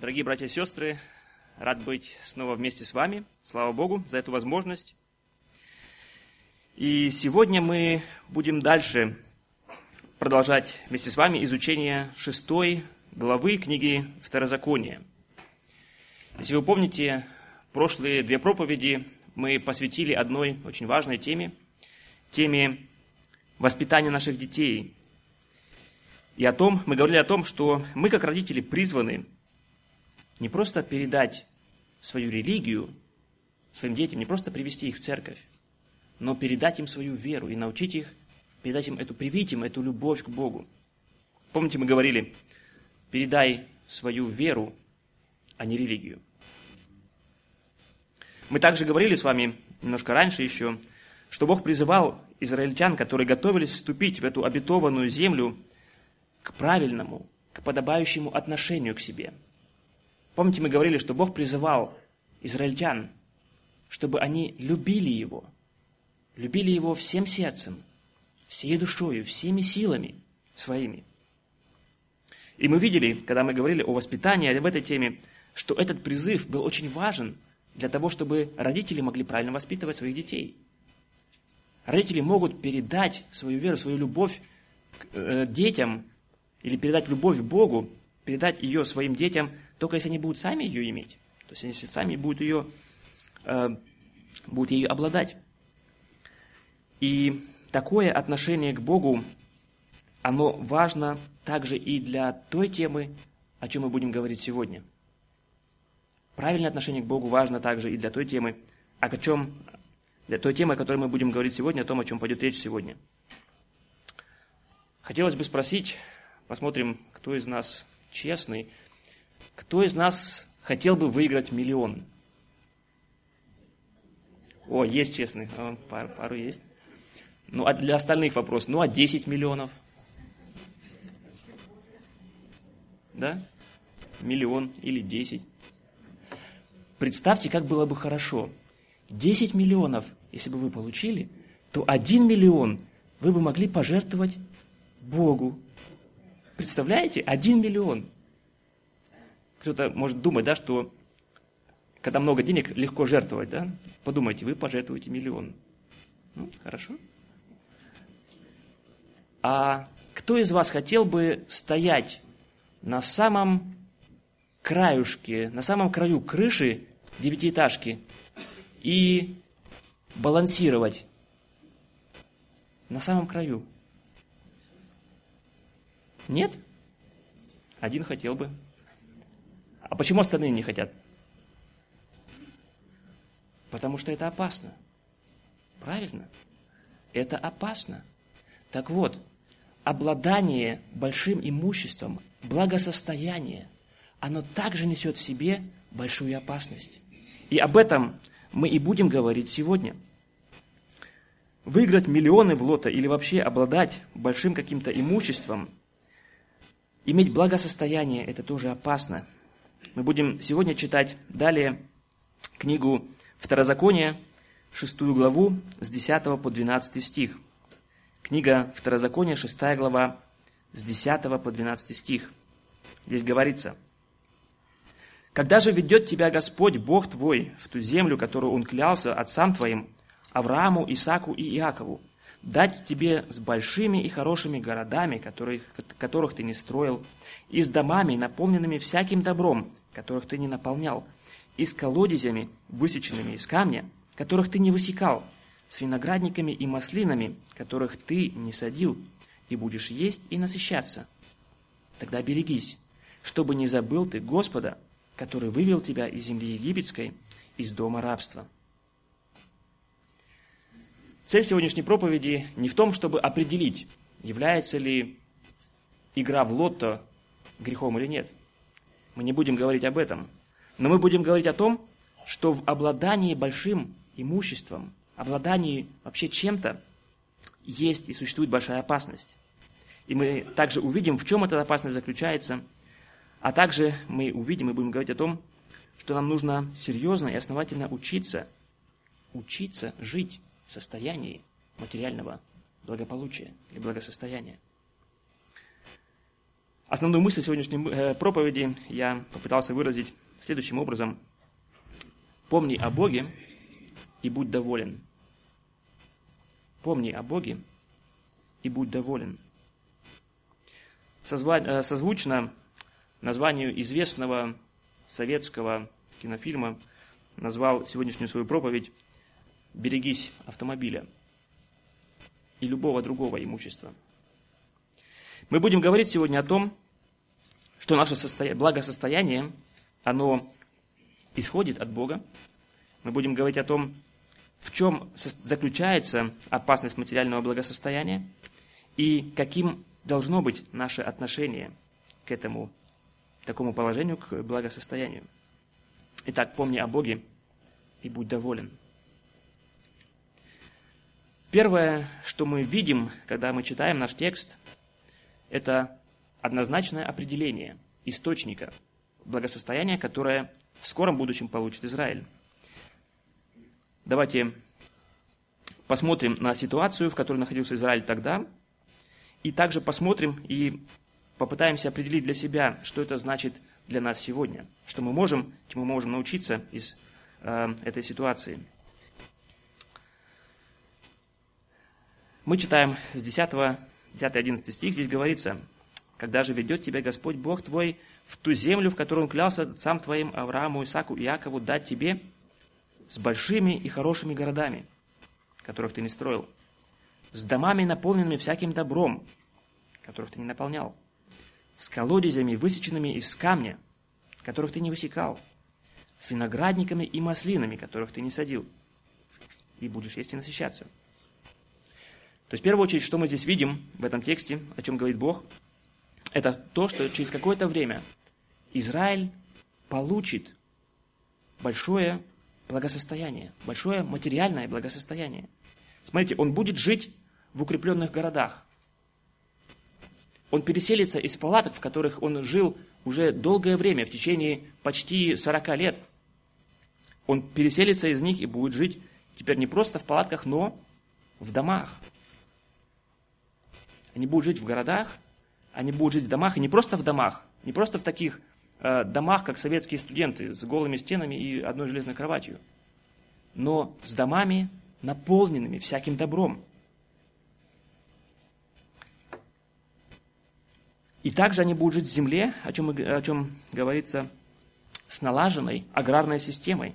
Дорогие братья и сестры, рад быть снова вместе с вами. Слава Богу за эту возможность. И сегодня мы будем дальше продолжать вместе с вами изучение шестой главы книги Второзакония. Если вы помните, прошлые две проповеди мы посвятили одной очень важной теме, теме воспитания наших детей. И о том, мы говорили о том, что мы как родители призваны не просто передать свою религию своим детям, не просто привести их в церковь, но передать им свою веру и научить их, передать им эту, привить им эту любовь к Богу. Помните, мы говорили, передай свою веру, а не религию. Мы также говорили с вами немножко раньше еще, что Бог призывал израильтян, которые готовились вступить в эту обетованную землю, к правильному, к подобающему отношению к себе – Помните, мы говорили, что Бог призывал израильтян, чтобы они любили Его, любили Его всем сердцем, всей душою, всеми силами своими. И мы видели, когда мы говорили о воспитании, в этой теме, что этот призыв был очень важен для того, чтобы родители могли правильно воспитывать своих детей. Родители могут передать свою веру, свою любовь к э, детям или передать любовь к Богу, передать ее своим детям – только если они будут сами ее иметь. То есть если сами будут ее, э, будут ее обладать. И такое отношение к Богу, оно важно также и для той темы, о чем мы будем говорить сегодня. Правильное отношение к Богу важно также и для той темы, о чем, для той темы, о которой мы будем говорить сегодня, о том, о чем пойдет речь сегодня. Хотелось бы спросить, посмотрим, кто из нас честный, кто из нас хотел бы выиграть миллион? О, есть честный, О, пару, пару есть. Ну, а для остальных вопрос, ну, а 10 миллионов? Да? Миллион или 10. Представьте, как было бы хорошо. 10 миллионов, если бы вы получили, то 1 миллион вы бы могли пожертвовать Богу. Представляете? 1 миллион кто-то может думать, да, что когда много денег, легко жертвовать, да? Подумайте, вы пожертвуете миллион. Ну, хорошо. А кто из вас хотел бы стоять на самом краюшке, на самом краю крыши девятиэтажки и балансировать на самом краю? Нет? Один хотел бы. А почему остальные не хотят? Потому что это опасно. Правильно? Это опасно. Так вот, обладание большим имуществом, благосостояние, оно также несет в себе большую опасность. И об этом мы и будем говорить сегодня. Выиграть миллионы в лото или вообще обладать большим каким-то имуществом, иметь благосостояние – это тоже опасно. Мы будем сегодня читать далее книгу Второзакония, шестую главу, с 10 по 12 стих. Книга Второзакония, шестая глава, с 10 по 12 стих. Здесь говорится, «Когда же ведет тебя Господь, Бог твой, в ту землю, которую Он клялся отцам твоим, Аврааму, Исаку и Иакову, дать тебе с большими и хорошими городами, которых, которых ты не строил, и с домами, наполненными всяким добром, которых ты не наполнял, и с колодезями, высеченными из камня, которых ты не высекал, с виноградниками и маслинами, которых ты не садил, и будешь есть и насыщаться. Тогда берегись, чтобы не забыл ты Господа, который вывел тебя из земли египетской, из дома рабства. Цель сегодняшней проповеди не в том, чтобы определить, является ли игра в лотто грехом или нет. Мы не будем говорить об этом. Но мы будем говорить о том, что в обладании большим имуществом, обладании вообще чем-то, есть и существует большая опасность. И мы также увидим, в чем эта опасность заключается, а также мы увидим и будем говорить о том, что нам нужно серьезно и основательно учиться, учиться жить состоянии материального благополучия или благосостояния. Основную мысль сегодняшней э, проповеди я попытался выразить следующим образом. Помни о Боге и будь доволен. Помни о Боге и будь доволен. Созва... Созвучно названию известного советского кинофильма назвал сегодняшнюю свою проповедь «Берегись автомобиля» и любого другого имущества. Мы будем говорить сегодня о том, что наше состоя... благосостояние, оно исходит от Бога. Мы будем говорить о том, в чем заключается опасность материального благосостояния и каким должно быть наше отношение к этому такому положению, к благосостоянию. Итак, помни о Боге и будь доволен. Первое, что мы видим, когда мы читаем наш текст, это однозначное определение источника благосостояния, которое в скором будущем получит Израиль. Давайте посмотрим на ситуацию, в которой находился Израиль тогда, и также посмотрим и попытаемся определить для себя, что это значит для нас сегодня, что мы можем, чему мы можем научиться из э, этой ситуации. Мы читаем с 10, 10-11 стих, здесь говорится, «Когда же ведет тебя Господь Бог твой в ту землю, в которую Он клялся сам твоим Аврааму, Исаку и Иакову дать тебе, с большими и хорошими городами, которых ты не строил, с домами, наполненными всяким добром, которых ты не наполнял, с колодезями, высеченными из камня, которых ты не высекал, с виноградниками и маслинами, которых ты не садил, и будешь есть и насыщаться. То есть, в первую очередь, что мы здесь видим в этом тексте, о чем говорит Бог, это то, что через какое-то время Израиль получит большое благосостояние, большое материальное благосостояние. Смотрите, он будет жить в укрепленных городах, он переселится из палаток, в которых он жил уже долгое время, в течение почти 40 лет. Он переселится из них и будет жить теперь не просто в палатках, но в домах. Они будут жить в городах, они будут жить в домах, и не просто в домах, не просто в таких э, домах, как советские студенты, с голыми стенами и одной железной кроватью, но с домами, наполненными всяким добром. И также они будут жить в земле, о чем, о чем говорится, с налаженной аграрной системой,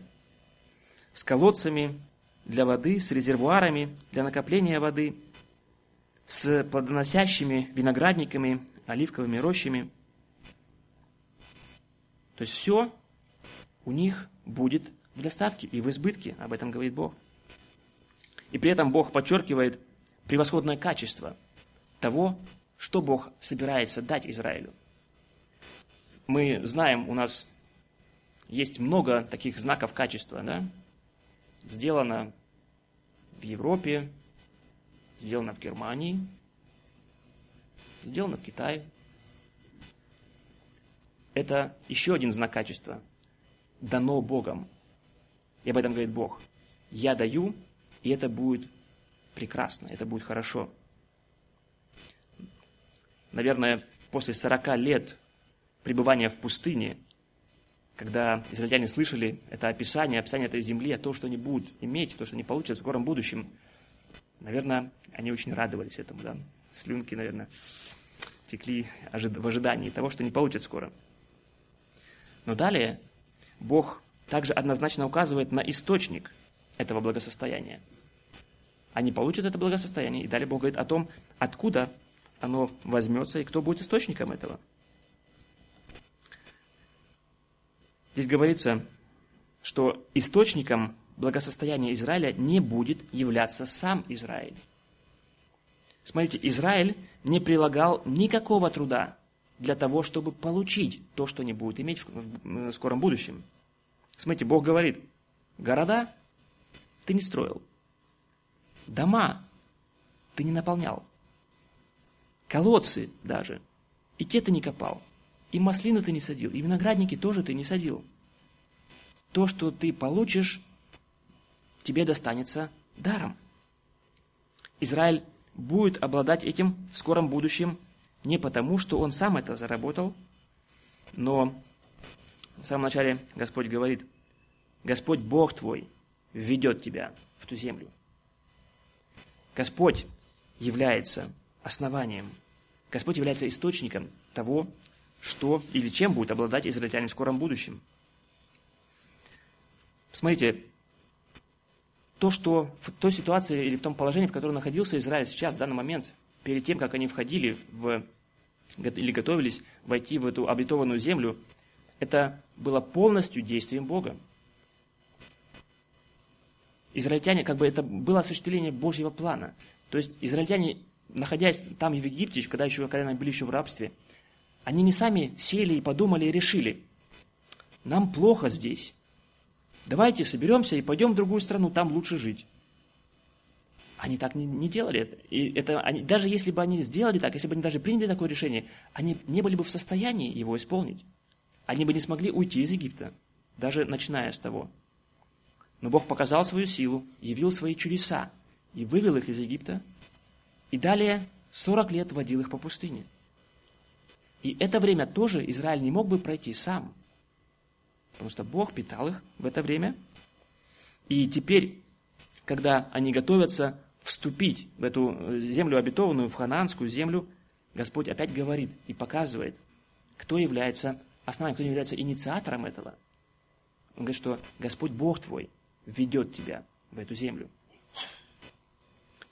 с колодцами для воды, с резервуарами для накопления воды, с плодоносящими виноградниками, оливковыми рощами. То есть все у них будет в достатке и в избытке, об этом говорит Бог. И при этом Бог подчеркивает превосходное качество того, что Бог собирается дать Израилю. Мы знаем, у нас есть много таких знаков качества, да? Сделано в Европе, сделано в Германии, сделано в Китае. Это еще один знак качества. Дано Богом. И об этом говорит Бог. Я даю, и это будет прекрасно, это будет хорошо наверное, после 40 лет пребывания в пустыне, когда израильтяне слышали это описание, описание этой земли, то, что они будут иметь, то, что они получат в скором будущем, наверное, они очень радовались этому, да. Слюнки, наверное, текли в ожидании того, что они получат скоро. Но далее Бог также однозначно указывает на источник этого благосостояния. Они получат это благосостояние, и далее Бог говорит о том, откуда оно возьмется, и кто будет источником этого. Здесь говорится, что источником благосостояния Израиля не будет являться сам Израиль. Смотрите, Израиль не прилагал никакого труда для того, чтобы получить то, что они будут иметь в скором будущем. Смотрите, Бог говорит, города ты не строил, дома ты не наполнял, колодцы даже. И те ты не копал. И маслины ты не садил. И виноградники тоже ты не садил. То, что ты получишь, тебе достанется даром. Израиль будет обладать этим в скором будущем не потому, что он сам это заработал, но в самом начале Господь говорит, Господь Бог твой введет тебя в ту землю. Господь является основанием, Господь является источником того, что или чем будет обладать израильтяне в скором будущем. Смотрите, то, что в той ситуации или в том положении, в котором находился Израиль сейчас, в данный момент, перед тем, как они входили в, или готовились войти в эту обетованную землю, это было полностью действием Бога. Израильтяне, как бы это было осуществление Божьего плана. То есть израильтяне, находясь там в Египте, когда, еще, когда они были еще в рабстве, они не сами сели и подумали и решили, нам плохо здесь, давайте соберемся и пойдем в другую страну, там лучше жить. Они так не, не делали. И это они, даже если бы они сделали так, если бы они даже приняли такое решение, они не были бы в состоянии его исполнить. Они бы не смогли уйти из Египта, даже начиная с того. Но Бог показал свою силу, явил свои чудеса и вывел их из Египта, и далее 40 лет водил их по пустыне. И это время тоже Израиль не мог бы пройти сам, потому что Бог питал их в это время. И теперь, когда они готовятся вступить в эту землю обетованную, в хананскую землю, Господь опять говорит и показывает, кто является основанием, кто является инициатором этого. Он говорит, что Господь Бог твой ведет тебя в эту землю.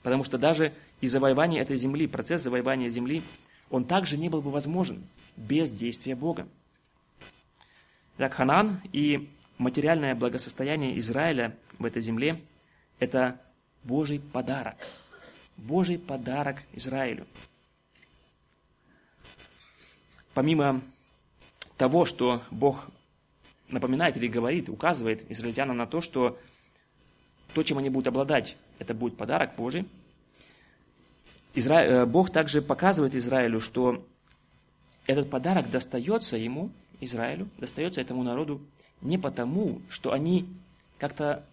Потому что даже и завоевание этой земли, процесс завоевания земли, он также не был бы возможен без действия Бога. Так, Ханан и материальное благосостояние Израиля в этой земле – это Божий подарок. Божий подарок Израилю. Помимо того, что Бог напоминает или говорит, указывает израильтянам на то, что то, чем они будут обладать, это будет подарок Божий. Изра... Э, Бог также показывает Израилю, что этот подарок достается ему, Израилю, достается этому народу не потому, что они как-то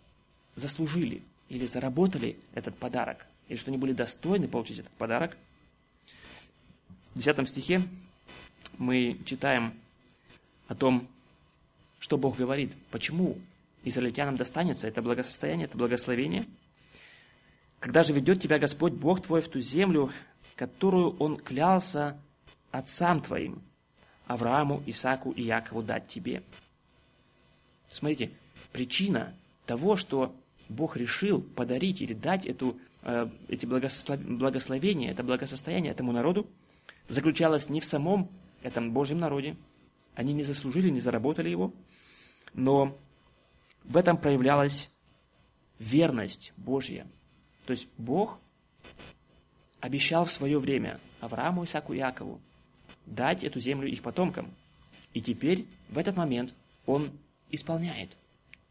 заслужили или заработали этот подарок, или что они были достойны получить этот подарок. В 10 стихе мы читаем о том, что Бог говорит, почему израильтянам достанется это благосостояние, это благословение. Когда же ведет тебя Господь Бог твой в ту землю, которую Он клялся отцам твоим, Аврааму, Исааку и Якову дать тебе. Смотрите, причина того, что Бог решил подарить или дать эту, э, эти благословения, это благосостояние этому народу, заключалась не в самом этом Божьем народе, они не заслужили, не заработали его, но в этом проявлялась верность Божья. То есть Бог обещал в свое время Аврааму, Исаку Якову дать эту землю их потомкам. И теперь, в этот момент, Он исполняет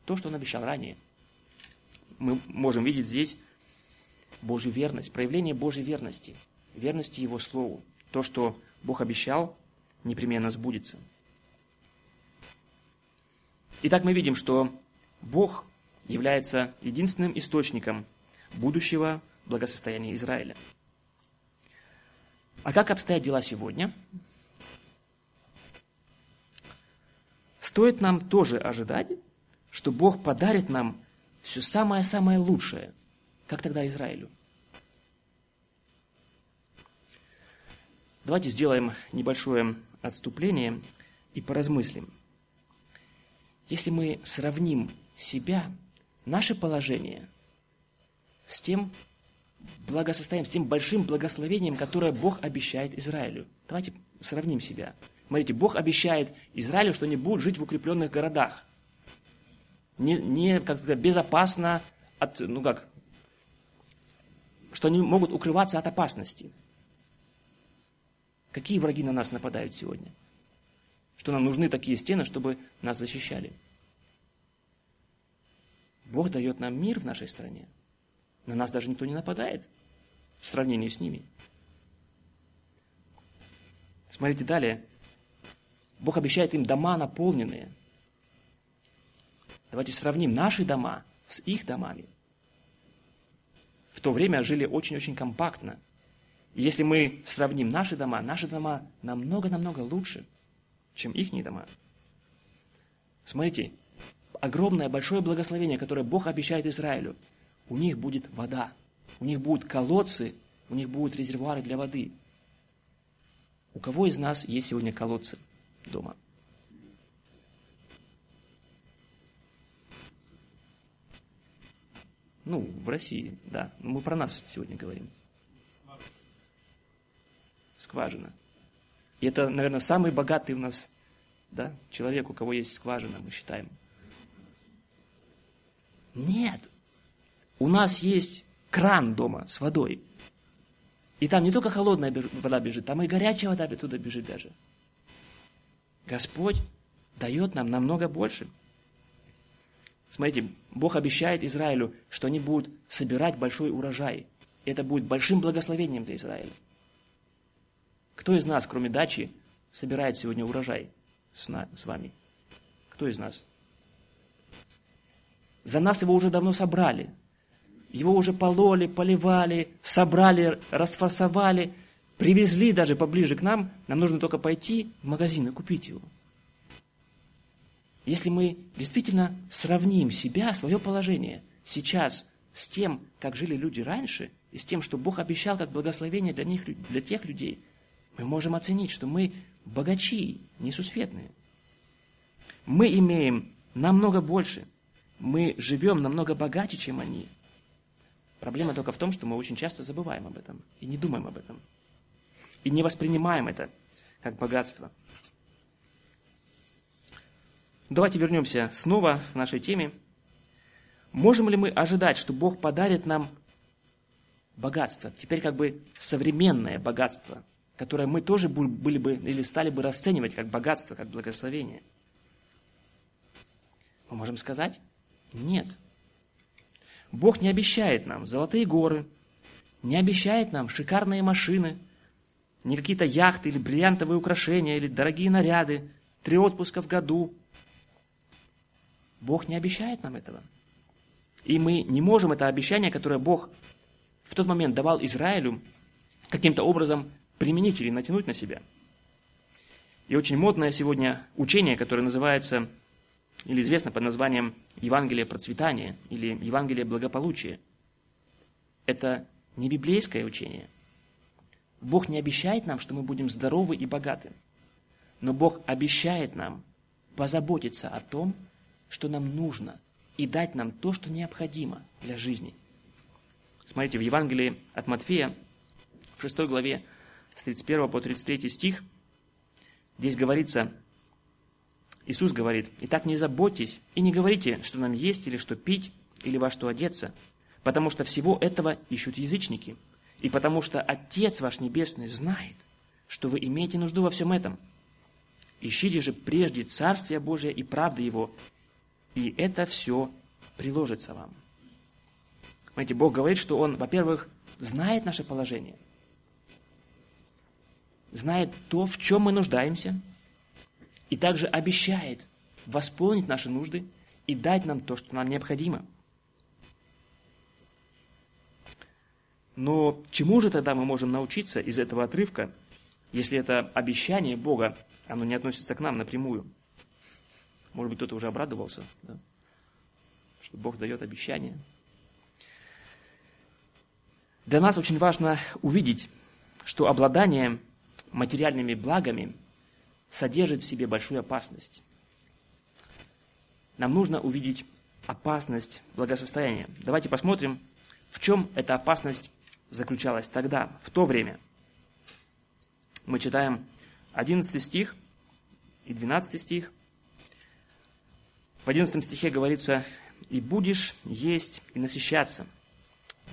то, что Он обещал ранее. Мы можем видеть здесь Божью верность, проявление Божьей верности, верности Его Слову. То, что Бог обещал, непременно сбудется. Итак, мы видим, что Бог является единственным источником будущего благосостояния Израиля. А как обстоят дела сегодня? Стоит нам тоже ожидать, что Бог подарит нам все самое-самое лучшее, как тогда Израилю. Давайте сделаем небольшое отступление и поразмыслим. Если мы сравним себя, наше положение с тем благосостоянием, с тем большим благословением, которое Бог обещает Израилю. Давайте сравним себя. Смотрите, Бог обещает Израилю, что они будут жить в укрепленных городах. Не, не как-то безопасно от, ну как, что они могут укрываться от опасности. Какие враги на нас нападают сегодня? что нам нужны такие стены, чтобы нас защищали. Бог дает нам мир в нашей стране. На нас даже никто не нападает в сравнении с ними. Смотрите далее. Бог обещает им дома наполненные. Давайте сравним наши дома с их домами. В то время жили очень-очень компактно. Если мы сравним наши дома, наши дома намного-намного лучше, чем их дома. Смотрите, огромное, большое благословение, которое Бог обещает Израилю. У них будет вода, у них будут колодцы, у них будут резервуары для воды. У кого из нас есть сегодня колодцы дома? Ну, в России, да. Но мы про нас сегодня говорим. Скважина. И это, наверное, самый богатый у нас да, человек, у кого есть скважина, мы считаем. Нет. У нас есть кран дома с водой. И там не только холодная вода бежит, там и горячая вода туда бежит даже. Господь дает нам намного больше. Смотрите, Бог обещает Израилю, что они будут собирать большой урожай. Это будет большим благословением для Израиля. Кто из нас, кроме дачи, собирает сегодня урожай с, с вами? Кто из нас? За нас его уже давно собрали. Его уже пололи, поливали, собрали, расфасовали, привезли даже поближе к нам. Нам нужно только пойти в магазин и купить его. Если мы действительно сравним себя, свое положение сейчас с тем, как жили люди раньше, и с тем, что Бог обещал как благословение для, них, для тех людей, мы можем оценить, что мы богачи, несусветные. Мы имеем намного больше. Мы живем намного богаче, чем они. Проблема только в том, что мы очень часто забываем об этом и не думаем об этом. И не воспринимаем это как богатство. Давайте вернемся снова к нашей теме. Можем ли мы ожидать, что Бог подарит нам богатство, теперь как бы современное богатство, которое мы тоже были бы или стали бы расценивать как богатство, как благословение? Мы можем сказать, нет. Бог не обещает нам золотые горы, не обещает нам шикарные машины, не какие-то яхты или бриллиантовые украшения, или дорогие наряды, три отпуска в году – Бог не обещает нам этого. И мы не можем это обещание, которое Бог в тот момент давал Израилю, каким-то образом применить или натянуть на себя. И очень модное сегодня учение, которое называется, или известно под названием Евангелие процветания или Евангелие благополучия. Это не библейское учение. Бог не обещает нам, что мы будем здоровы и богаты. Но Бог обещает нам позаботиться о том, что нам нужно, и дать нам то, что необходимо для жизни. Смотрите, в Евангелии от Матфея, в 6 главе, с 31 по 33 стих, здесь говорится, Иисус говорит, «Итак, не заботьтесь и не говорите, что нам есть или что пить, или во что одеться, потому что всего этого ищут язычники, и потому что Отец ваш Небесный знает, что вы имеете нужду во всем этом. Ищите же прежде Царствие Божие и правды Его, и это все приложится вам. Знаете, Бог говорит, что Он, во-первых, знает наше положение, знает то, в чем мы нуждаемся, и также обещает восполнить наши нужды и дать нам то, что нам необходимо. Но чему же тогда мы можем научиться из этого отрывка, если это обещание Бога, оно не относится к нам напрямую? Может быть, кто-то уже обрадовался, да? что Бог дает обещание. Для нас очень важно увидеть, что обладание материальными благами содержит в себе большую опасность. Нам нужно увидеть опасность благосостояния. Давайте посмотрим, в чем эта опасность заключалась тогда, в то время. Мы читаем 11 стих и 12 стих. В 11 стихе говорится, «И будешь есть и насыщаться».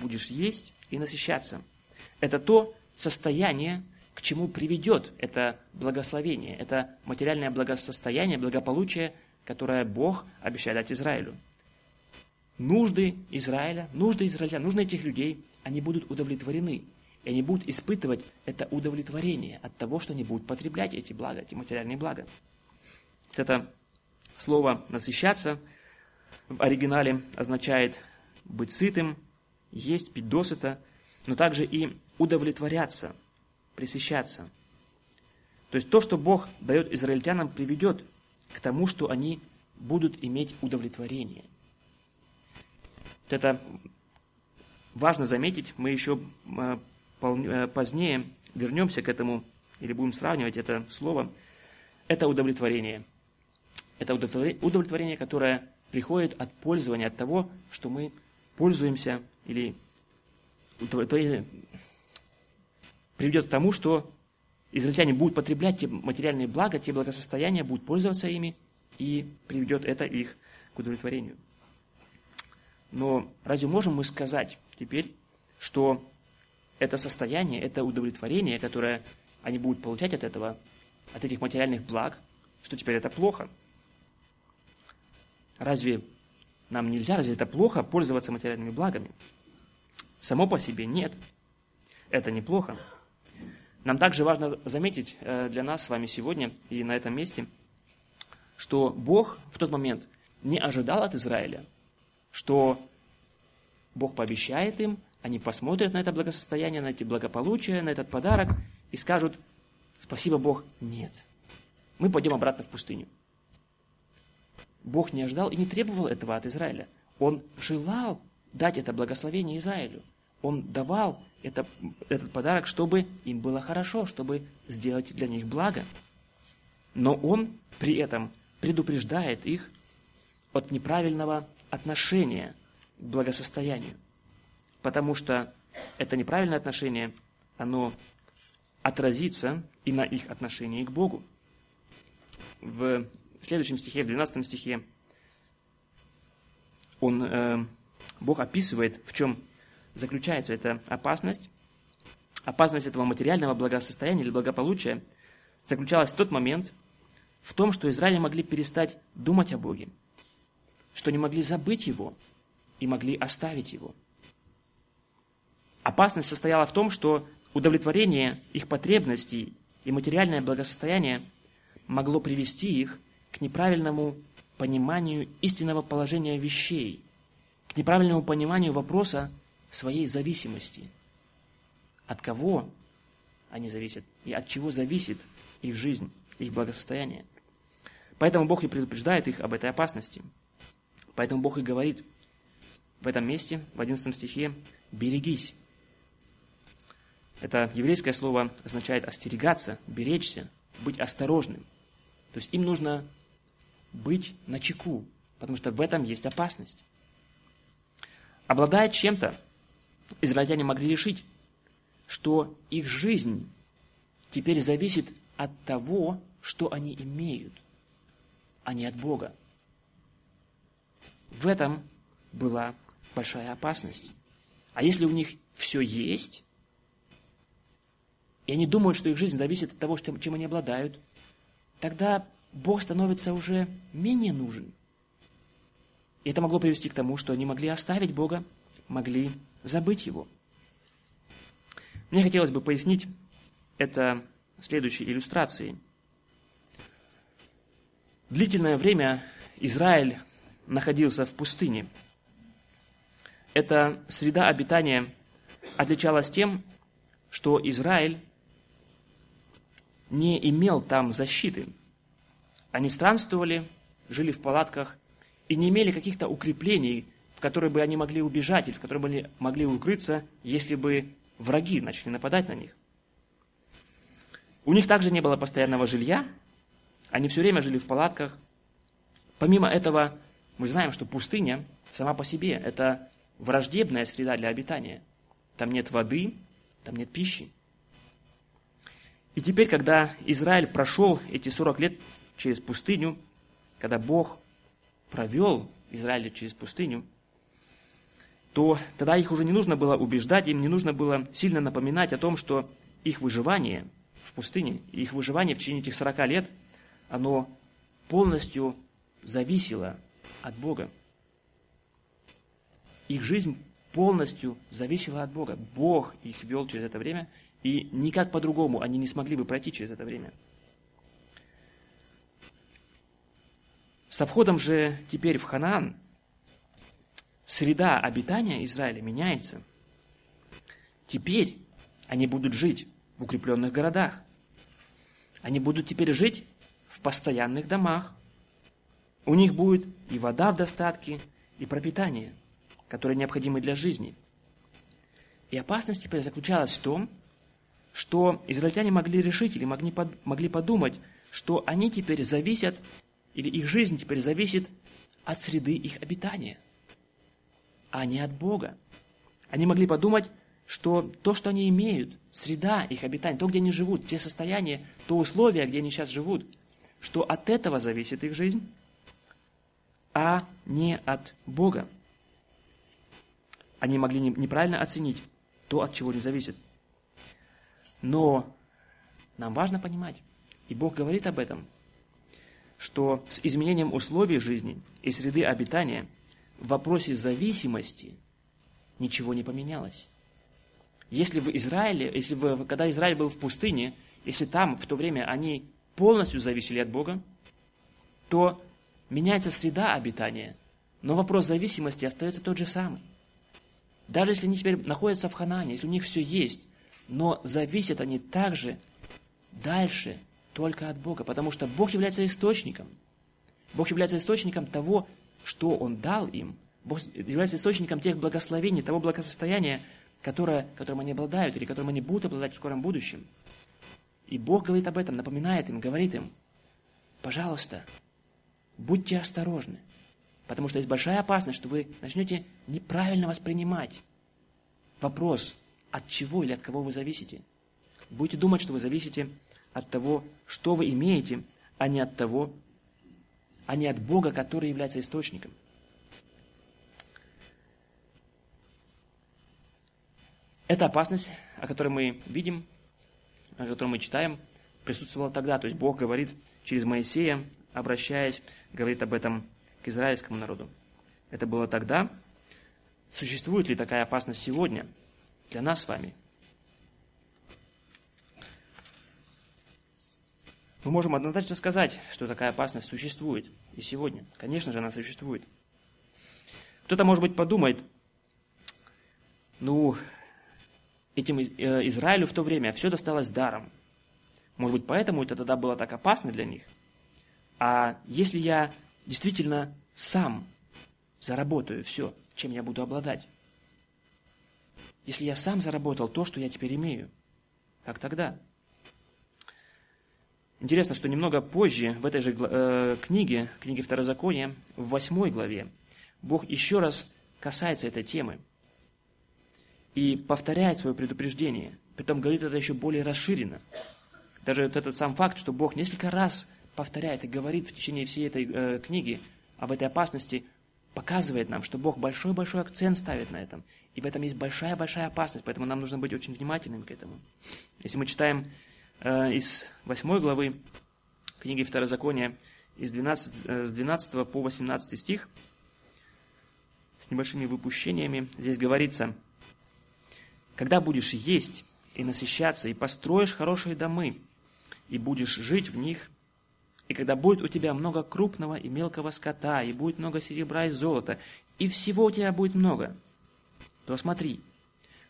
Будешь есть и насыщаться. Это то состояние, к чему приведет это благословение, это материальное благосостояние, благополучие, которое Бог обещает дать Израилю. Нужды Израиля, нужды Израиля, нужды этих людей, они будут удовлетворены. И они будут испытывать это удовлетворение от того, что они будут потреблять эти блага, эти материальные блага. Это Слово «насыщаться» в оригинале означает быть сытым, есть, пить досыта, но также и удовлетворяться, присыщаться. То есть то, что Бог дает израильтянам, приведет к тому, что они будут иметь удовлетворение. Это важно заметить, мы еще э, э, позднее вернемся к этому, или будем сравнивать это слово. Это удовлетворение. Это удовлетворение, которое приходит от пользования, от того, что мы пользуемся, или удовлетворение приведет к тому, что израильтяне будут потреблять те материальные блага, те благосостояния, будут пользоваться ими, и приведет это их к удовлетворению. Но разве можем мы сказать теперь, что это состояние, это удовлетворение, которое они будут получать от этого, от этих материальных благ, что теперь это плохо? Разве нам нельзя, разве это плохо пользоваться материальными благами? Само по себе нет. Это неплохо. Нам также важно заметить э, для нас с вами сегодня и на этом месте, что Бог в тот момент не ожидал от Израиля, что Бог пообещает им, они посмотрят на это благосостояние, на эти благополучия, на этот подарок и скажут, спасибо Бог, нет. Мы пойдем обратно в пустыню. Бог не ожидал и не требовал этого от Израиля. Он желал дать это благословение Израилю. Он давал это, этот подарок, чтобы им было хорошо, чтобы сделать для них благо. Но он при этом предупреждает их от неправильного отношения благосостоянию. Потому что это неправильное отношение, оно отразится и на их отношении к Богу. В следующем стихе, в 12 стихе, он, э, Бог описывает, в чем заключается эта опасность. Опасность этого материального благосостояния или благополучия заключалась в тот момент в том, что Израиль могли перестать думать о Боге, что не могли забыть Его и могли оставить Его. Опасность состояла в том, что удовлетворение их потребностей и материальное благосостояние могло привести их к неправильному пониманию истинного положения вещей, к неправильному пониманию вопроса своей зависимости. От кого они зависят и от чего зависит их жизнь, их благосостояние. Поэтому Бог и предупреждает их об этой опасности. Поэтому Бог и говорит в этом месте, в 11 стихе, «берегись». Это еврейское слово означает остерегаться, беречься, быть осторожным. То есть им нужно быть на чеку, потому что в этом есть опасность. Обладая чем-то, израильтяне могли решить, что их жизнь теперь зависит от того, что они имеют, а не от Бога. В этом была большая опасность. А если у них все есть, и они думают, что их жизнь зависит от того, чем они обладают, тогда Бог становится уже менее нужен. И это могло привести к тому, что они могли оставить Бога, могли забыть Его. Мне хотелось бы пояснить это следующей иллюстрацией. Длительное время Израиль находился в пустыне. Эта среда обитания отличалась тем, что Израиль не имел там защиты. Они странствовали, жили в палатках и не имели каких-то укреплений, в которые бы они могли убежать или в которые бы они могли укрыться, если бы враги начали нападать на них. У них также не было постоянного жилья, они все время жили в палатках. Помимо этого, мы знаем, что пустыня сама по себе – это враждебная среда для обитания. Там нет воды, там нет пищи. И теперь, когда Израиль прошел эти 40 лет через пустыню, когда Бог провел Израиль через пустыню, то тогда их уже не нужно было убеждать, им не нужно было сильно напоминать о том, что их выживание в пустыне, их выживание в течение этих 40 лет, оно полностью зависело от Бога. Их жизнь полностью зависела от Бога. Бог их вел через это время, и никак по-другому они не смогли бы пройти через это время. Со входом же теперь в Ханаан среда обитания Израиля меняется. Теперь Они будут жить в укрепленных городах. Они будут теперь жить в постоянных домах. У них будет и вода в достатке, и пропитание, которое необходимо для жизни. И опасность теперь заключалась в том, что израильтяне могли решить или могли подумать, что они теперь зависят, или их жизнь теперь зависит от среды их обитания, а не от Бога. Они могли подумать, что то, что они имеют, среда их обитания, то, где они живут, те состояния, то условия, где они сейчас живут, что от этого зависит их жизнь, а не от Бога. Они могли неправильно оценить то, от чего не зависит. Но нам важно понимать, и Бог говорит об этом, что с изменением условий жизни и среды обитания в вопросе зависимости ничего не поменялось. Если в Израиле, если в, когда Израиль был в пустыне, если там в то время они полностью зависели от Бога, то меняется среда обитания, но вопрос зависимости остается тот же самый. Даже если они теперь находятся в Ханане, если у них все есть, но зависят они также дальше только от Бога, потому что Бог является источником. Бог является источником того, что Он дал им. Бог является источником тех благословений, того благосостояния, которое, которым они обладают или которым они будут обладать в скором будущем. И Бог говорит об этом, напоминает им, говорит им, пожалуйста, будьте осторожны, потому что есть большая опасность, что вы начнете неправильно воспринимать вопрос, от чего или от кого вы зависите. Будете думать, что вы зависите от того, что вы имеете, а не от того, а не от Бога, который является источником. Эта опасность, о которой мы видим, о которой мы читаем, присутствовала тогда. То есть Бог говорит через Моисея, обращаясь, говорит об этом израильскому народу. Это было тогда. Существует ли такая опасность сегодня для нас с вами? Мы можем однозначно сказать, что такая опасность существует и сегодня. Конечно же, она существует. Кто-то, может быть, подумает, ну, этим э, Израилю в то время все досталось даром. Может быть, поэтому это тогда было так опасно для них. А если я действительно сам заработаю все, чем я буду обладать, если я сам заработал то, что я теперь имею, как тогда? Интересно, что немного позже, в этой же э, книге, книге Второзакония, в восьмой главе, Бог еще раз касается этой темы – и повторяет свое предупреждение. Притом говорит это еще более расширенно. Даже вот этот сам факт, что Бог несколько раз повторяет и говорит в течение всей этой э, книги об этой опасности, показывает нам, что Бог большой-большой акцент ставит на этом. И в этом есть большая-большая опасность, поэтому нам нужно быть очень внимательным к этому. Если мы читаем э, из 8 главы книги Второзакония, из 12, э, с 12 по 18 стих, с небольшими выпущениями, здесь говорится – когда будешь есть и насыщаться, и построишь хорошие домы, и будешь жить в них, и когда будет у тебя много крупного и мелкого скота, и будет много серебра и золота, и всего у тебя будет много, то смотри,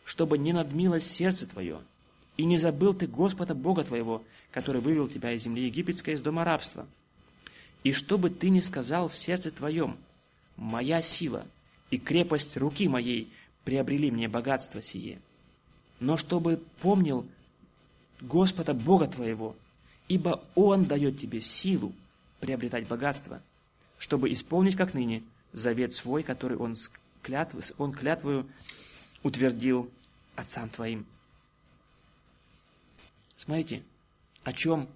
чтобы не надмилось сердце твое, и не забыл ты Господа Бога твоего, который вывел тебя из земли египетской, из дома рабства. И чтобы ты не сказал в сердце твоем, «Моя сила и крепость руки моей приобрели мне богатство сие» но чтобы помнил Господа Бога твоего, ибо Он дает тебе силу приобретать богатство, чтобы исполнить, как ныне, завет свой, который Он, клятв, он клятвою утвердил отцам твоим. Смотрите, о чем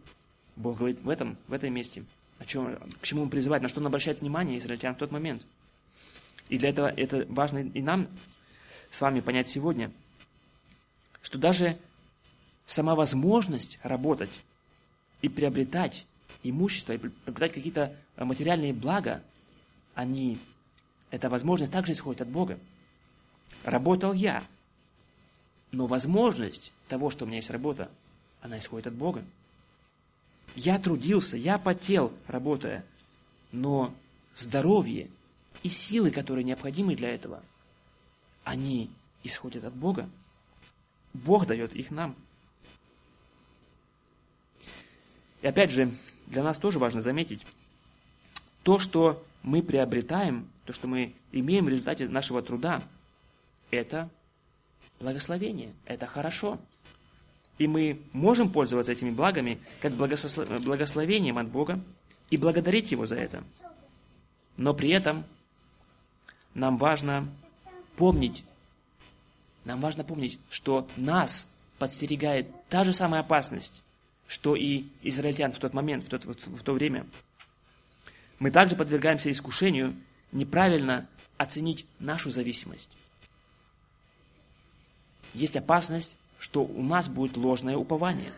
Бог говорит в этом, в этом месте, о чем, к чему Он призывает, на что Он обращает внимание израильтян в тот момент. И для этого это важно и нам с вами понять сегодня – что даже сама возможность работать и приобретать имущество, и приобретать какие-то э, материальные блага, они, эта возможность также исходит от Бога. Работал я, но возможность того, что у меня есть работа, она исходит от Бога. Я трудился, я потел, работая, но здоровье и силы, которые необходимы для этого, они исходят от Бога. Бог дает их нам. И опять же, для нас тоже важно заметить, то, что мы приобретаем, то, что мы имеем в результате нашего труда, это благословение, это хорошо. И мы можем пользоваться этими благами как благословением от Бога и благодарить Его за это. Но при этом нам важно помнить, нам важно помнить, что нас подстерегает та же самая опасность, что и израильтян в тот момент, в, тот, в то время. Мы также подвергаемся искушению неправильно оценить нашу зависимость. Есть опасность, что у нас будет ложное упование.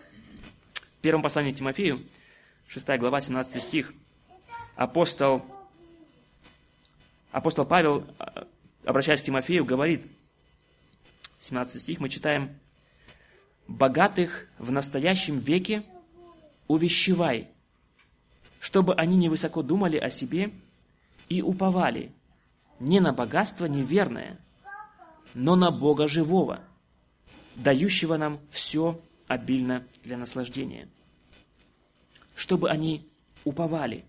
В первом послании Тимофею, 6 глава, 17 стих, апостол, апостол Павел, обращаясь к Тимофею, говорит, 17 стих мы читаем, «Богатых в настоящем веке увещевай, чтобы они невысоко думали о себе и уповали не на богатство неверное, но на Бога живого, дающего нам все обильно для наслаждения. Чтобы они уповали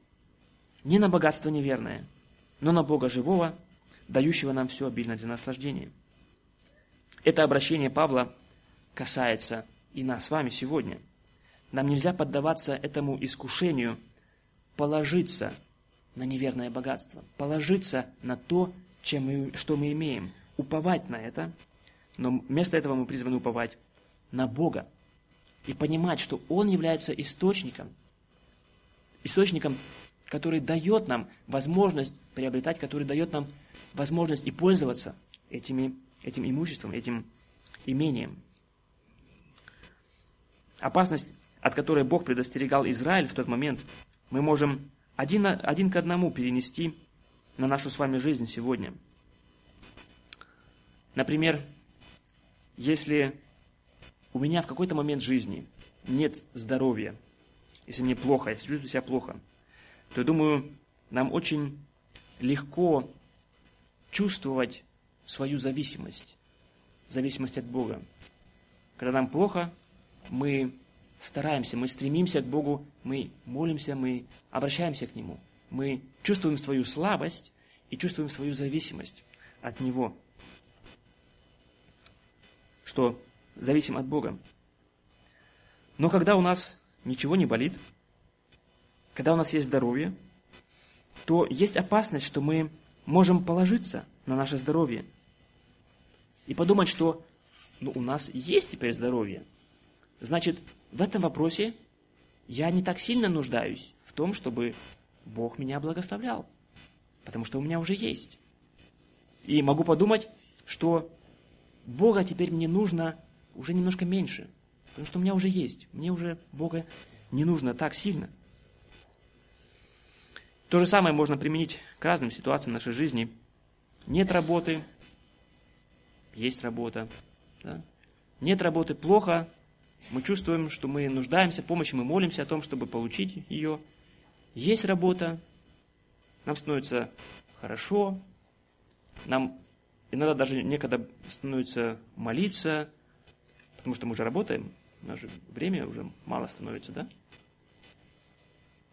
не на богатство неверное, но на Бога живого, дающего нам все обильно для наслаждения. Это обращение Павла касается и нас с вами сегодня. Нам нельзя поддаваться этому искушению положиться на неверное богатство, положиться на то, чем мы, что мы имеем, уповать на это, но вместо этого мы призваны уповать на Бога и понимать, что Он является источником, источником, который дает нам возможность приобретать, который дает нам возможность и пользоваться этими, этим имуществом, этим имением. Опасность, от которой Бог предостерегал Израиль в тот момент, мы можем один, один к одному перенести на нашу с вами жизнь сегодня. Например, если у меня в какой-то момент жизни нет здоровья, если мне плохо, если чувствую себя плохо, то я думаю, нам очень легко чувствовать свою зависимость, зависимость от Бога. Когда нам плохо, мы стараемся, мы стремимся к Богу, мы молимся, мы обращаемся к Нему. Мы чувствуем свою слабость и чувствуем свою зависимость от Него. Что зависим от Бога. Но когда у нас ничего не болит, когда у нас есть здоровье, то есть опасность, что мы можем положиться на наше здоровье и подумать, что ну, у нас есть теперь здоровье. Значит, в этом вопросе я не так сильно нуждаюсь в том, чтобы Бог меня благословлял, потому что у меня уже есть. И могу подумать, что Бога теперь мне нужно уже немножко меньше, потому что у меня уже есть, мне уже Бога не нужно так сильно. То же самое можно применить к разным ситуациям нашей жизни. Нет работы, есть работа. Да? Нет работы, плохо, мы чувствуем, что мы нуждаемся в помощи, мы молимся о том, чтобы получить ее. Есть работа, нам становится хорошо, нам иногда даже некогда становится молиться, потому что мы уже работаем, у нас же время уже мало становится, да?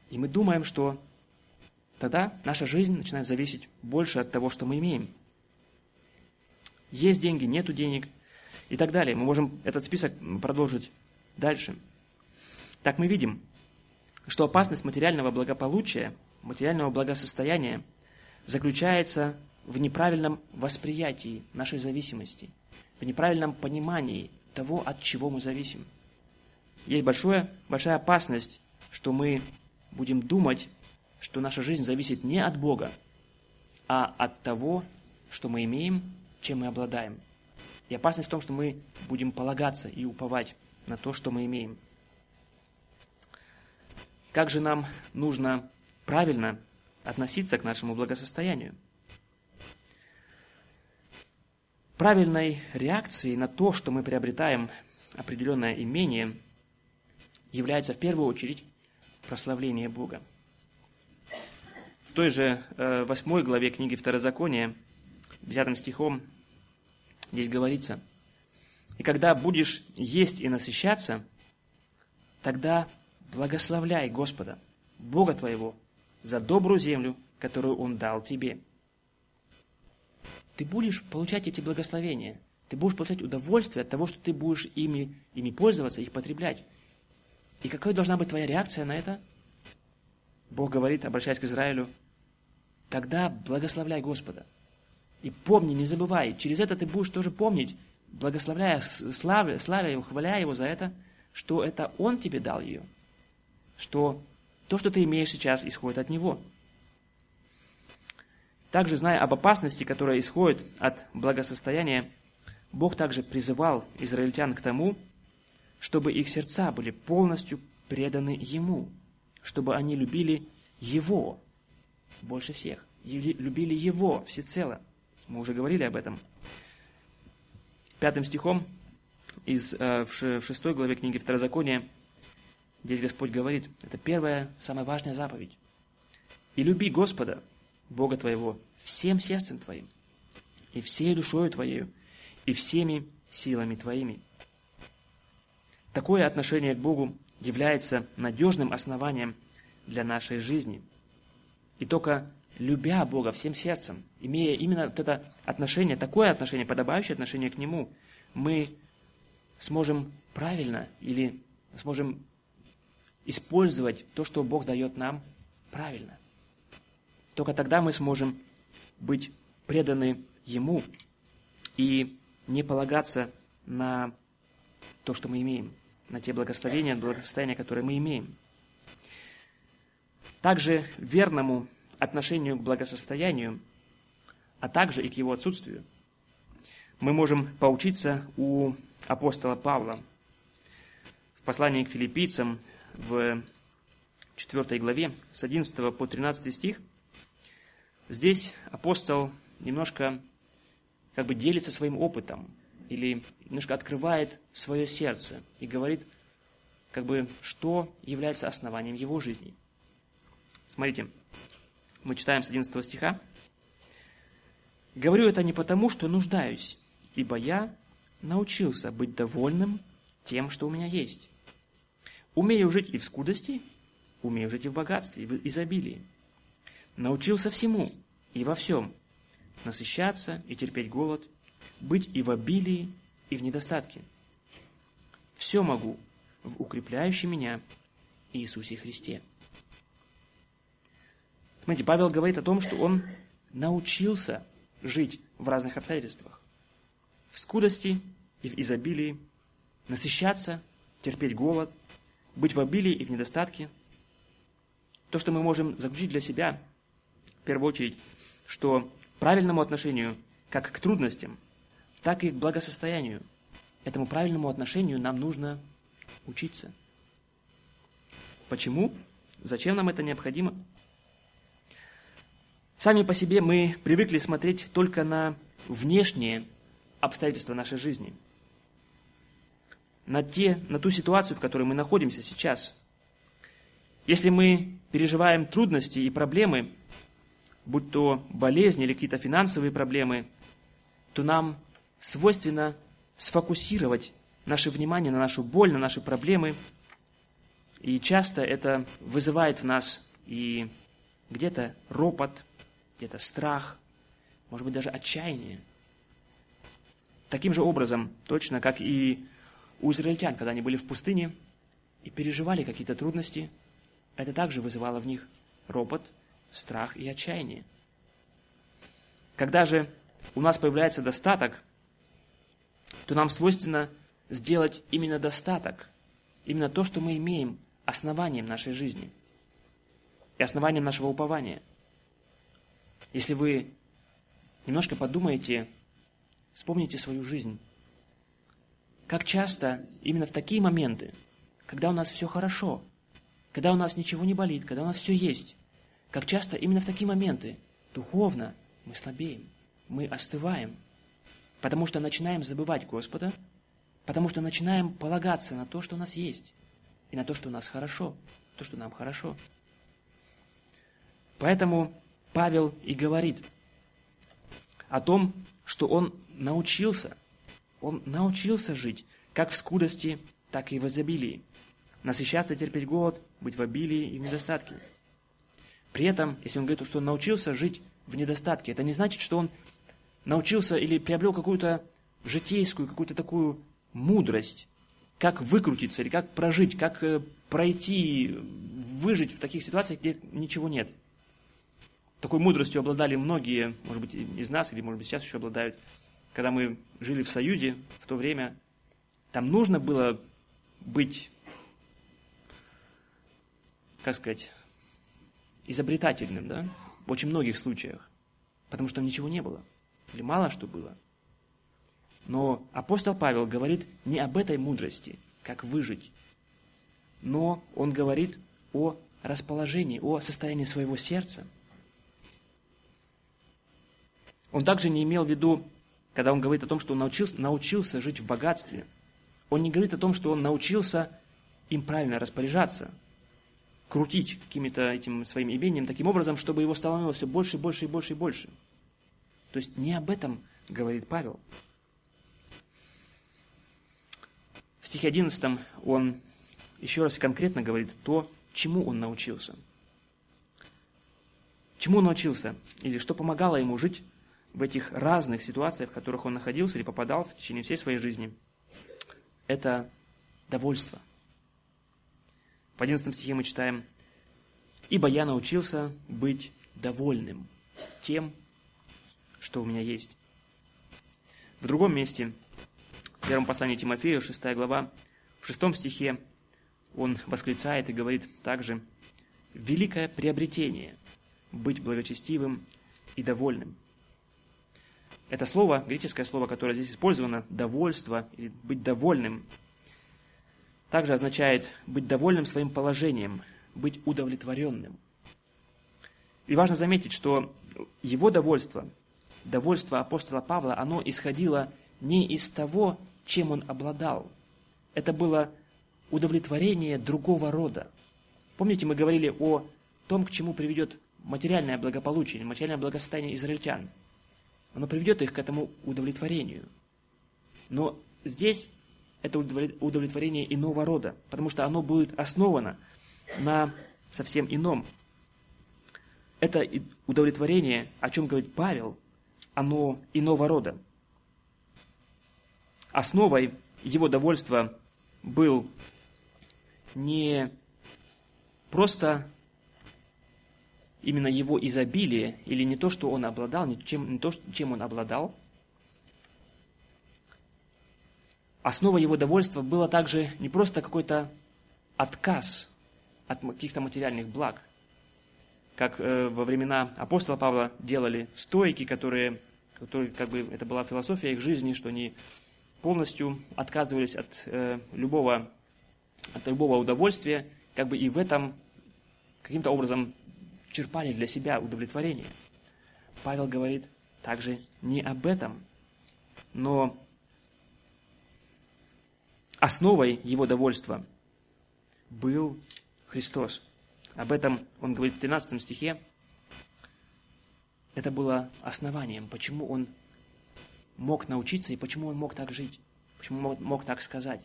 И мы думаем, что тогда наша жизнь начинает зависеть больше от того, что мы имеем. Есть деньги, нету денег и так далее. Мы можем этот список продолжить Дальше. Так мы видим, что опасность материального благополучия, материального благосостояния заключается в неправильном восприятии нашей зависимости, в неправильном понимании того, от чего мы зависим. Есть большое, большая опасность, что мы будем думать, что наша жизнь зависит не от Бога, а от того, что мы имеем, чем мы обладаем. И опасность в том, что мы будем полагаться и уповать на то, что мы имеем. Как же нам нужно правильно относиться к нашему благосостоянию? Правильной реакцией на то, что мы приобретаем определенное имение, является в первую очередь прославление Бога. В той же э, восьмой главе книги Второзакония, 10 стихом, здесь говорится – И когда будешь есть и насыщаться, тогда благословляй Господа, Бога твоего, за добрую землю, которую Он дал тебе. Ты будешь получать эти благословения. Ты будешь получать удовольствие от того, что ты будешь ими, ими пользоваться, их потреблять. И какая должна быть твоя реакция на это? Бог говорит, обращаясь к Израилю, тогда благословляй Господа. И помни, не забывай, через это ты будешь тоже помнить, благословляя, славя, славя Его, хваля Его за это, что это Он тебе дал ее, что то, что ты имеешь сейчас, исходит от Него. Также, зная об опасности, которая исходит от благосостояния, Бог также призывал израильтян к тому, чтобы их сердца были полностью преданы Ему, чтобы они любили Его больше всех, любили Его всецело. Мы уже говорили об этом. Пятым стихом из, э, в шестой главе книги Второзакония здесь Господь говорит, это первая, самая важная заповедь. «И люби Господа, Бога твоего, всем сердцем твоим, и всей душою твоею, и всеми силами твоими». Такое отношение к Богу является надежным основанием для нашей жизни. И только любя Бога всем сердцем, имея именно вот это отношение, такое отношение, подобающее отношение к Нему, мы сможем правильно или сможем использовать то, что Бог дает нам, правильно. Только тогда мы сможем быть преданы Ему и не полагаться на то, что мы имеем на те благословения, благосостояния, которые мы имеем. Также верному отношению к благосостоянию, а также и к его отсутствию, мы можем поучиться у апостола Павла. В послании к филиппийцам в 4 главе с 11 по 13 стих здесь апостол немножко как бы делится своим опытом или немножко открывает свое сердце и говорит, как бы, что является основанием его жизни. Смотрите, мы читаем с 11 стиха. «Говорю это не потому, что нуждаюсь, ибо я научился быть довольным тем, что у меня есть. Умею жить и в скудости, умею жить и в богатстве, и в изобилии. Научился всему и во всем, насыщаться и терпеть голод, быть и в обилии, и в недостатке. Все могу в укрепляющем меня Иисусе Христе. Смотрите, Павел говорит о том, что он научился жить в разных обстоятельствах. В скудости и в изобилии, насыщаться, терпеть голод, быть в обилии и в недостатке. То, что мы можем заключить для себя, в первую очередь, что правильному отношению как к трудностям, так и к благосостоянию. Этому правильному отношению нам нужно учиться. Почему? Зачем нам это необходимо? Сами по себе мы привыкли смотреть только на внешние обстоятельства нашей жизни, на, те, на ту ситуацию, в которой мы находимся сейчас. Если мы переживаем трудности и проблемы, будь то болезни или какие-то финансовые проблемы, то нам свойственно сфокусировать наше внимание на нашу боль, на наши проблемы. И часто это вызывает в нас и где-то ропот, где-то страх, может быть даже отчаяние. Таким же образом, точно как и у израильтян, когда они были в пустыне и переживали какие-то трудности, это также вызывало в них ропот, страх и отчаяние. Когда же у нас появляется достаток – то нам свойственно сделать именно достаток, именно то, что мы имеем, основанием нашей жизни и основанием нашего упования. Если вы немножко подумаете, вспомните свою жизнь, как часто именно в такие моменты, когда у нас все хорошо, когда у нас ничего не болит, когда у нас все есть, как часто именно в такие моменты духовно мы слабеем, мы остываем – Потому что начинаем забывать Господа, потому что начинаем полагаться на то, что у нас есть, и на то, что у нас хорошо, то, что нам хорошо. Поэтому Павел и говорит о том, что он научился Он научился жить как в скудости, так и в изобилии. Насыщаться, терпеть голод, быть в обилии и в недостатке. При этом, если он говорит, что он научился жить в недостатке, это не значит, что он научился или приобрел какую-то житейскую, какую-то такую мудрость, как выкрутиться или как прожить, как э, пройти, выжить в таких ситуациях, где ничего нет. Такой мудростью обладали многие, может быть, из нас, или, может быть, сейчас еще обладают. Когда мы жили в Союзе в то время, там нужно было быть, как сказать, изобретательным, да, в очень многих случаях, потому что там ничего не было, или мало что было. Но апостол Павел говорит не об этой мудрости, как выжить, но он говорит о расположении, о состоянии своего сердца. Он также не имел в виду, когда он говорит о том, что он научился, научился жить в богатстве, он не говорит о том, что он научился им правильно распоряжаться, крутить какими-то этим своим имением таким образом, чтобы его становилось все больше и больше и больше и больше. То есть не об этом говорит Павел. В стихе 11 он еще раз конкретно говорит то, чему он научился. Чему он научился? Или что помогало ему жить в этих разных ситуациях, в которых он находился или попадал в течение всей своей жизни? Это довольство. В 11 стихе мы читаем, «Ибо я научился быть довольным тем, что у меня есть». В другом месте, в первом послании Тимофею, 6 глава, в 6 стихе, он восклицает и говорит также, «Великое приобретение – быть благочестивым и довольным». Это слово, греческое слово, которое здесь использовано, довольство или быть довольным, также означает быть довольным своим положением, быть удовлетворенным. И важно заметить, что его довольство, довольство апостола Павла, оно исходило не из того, чем он обладал. Это было удовлетворение другого рода. Помните, мы говорили о том, к чему приведет материальное благополучие, материальное благосостояние израильтян. Оно приведет их к этому удовлетворению. Но здесь это удовлетворение иного рода, потому что оно будет основано на совсем ином. Это удовлетворение, о чем говорит Павел, оно иного рода. Основой его довольства был не просто именно его изобилие, или не то, что он обладал, не, чем, не то, чем он обладал. Основа его довольства было также не просто какой-то отказ от каких-то материальных благ, как э, во времена апостола Павла делали стойки, которые, которые, как бы, это была философия их жизни, что они полностью отказывались от э, любого от любого удовольствия, как бы и в этом каким-то образом черпали для себя удовлетворение. Павел говорит также не об этом, но основой его довольства был Христос. Об этом он говорит в 13 стихе. Это было основанием, почему он мог научиться и почему он мог так жить, почему мог, мог так сказать.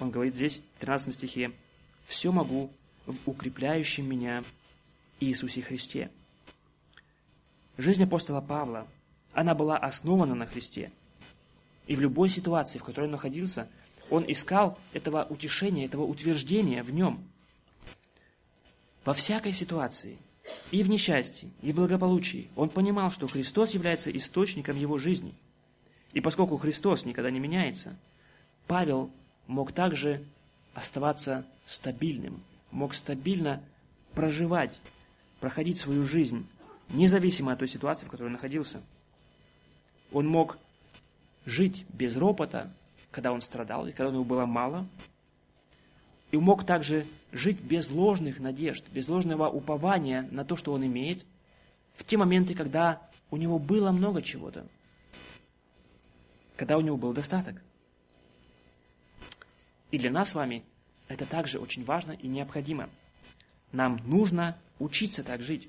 Он говорит здесь, в 13 стихе, «Все могу в укрепляющем меня Иисусе Христе». Жизнь апостола Павла, она была основана на Христе. И в любой ситуации, в которой он находился, он искал этого утешения, этого утверждения в нем. Во всякой ситуации, и в несчастье, и в благополучии, он понимал, что Христос является источником его жизни. И поскольку Христос никогда не меняется, Павел мог также оставаться стабильным, мог стабильно проживать, проходить свою жизнь, независимо от той ситуации, в которой он находился. Он мог жить без ропота, когда он страдал, и когда у него было мало, и мог также жить без ложных надежд, без ложного упования на то, что он имеет, в те моменты, когда у него было много чего-то, когда у него был достаток. И для нас с вами это также очень важно и необходимо. Нам нужно учиться так жить.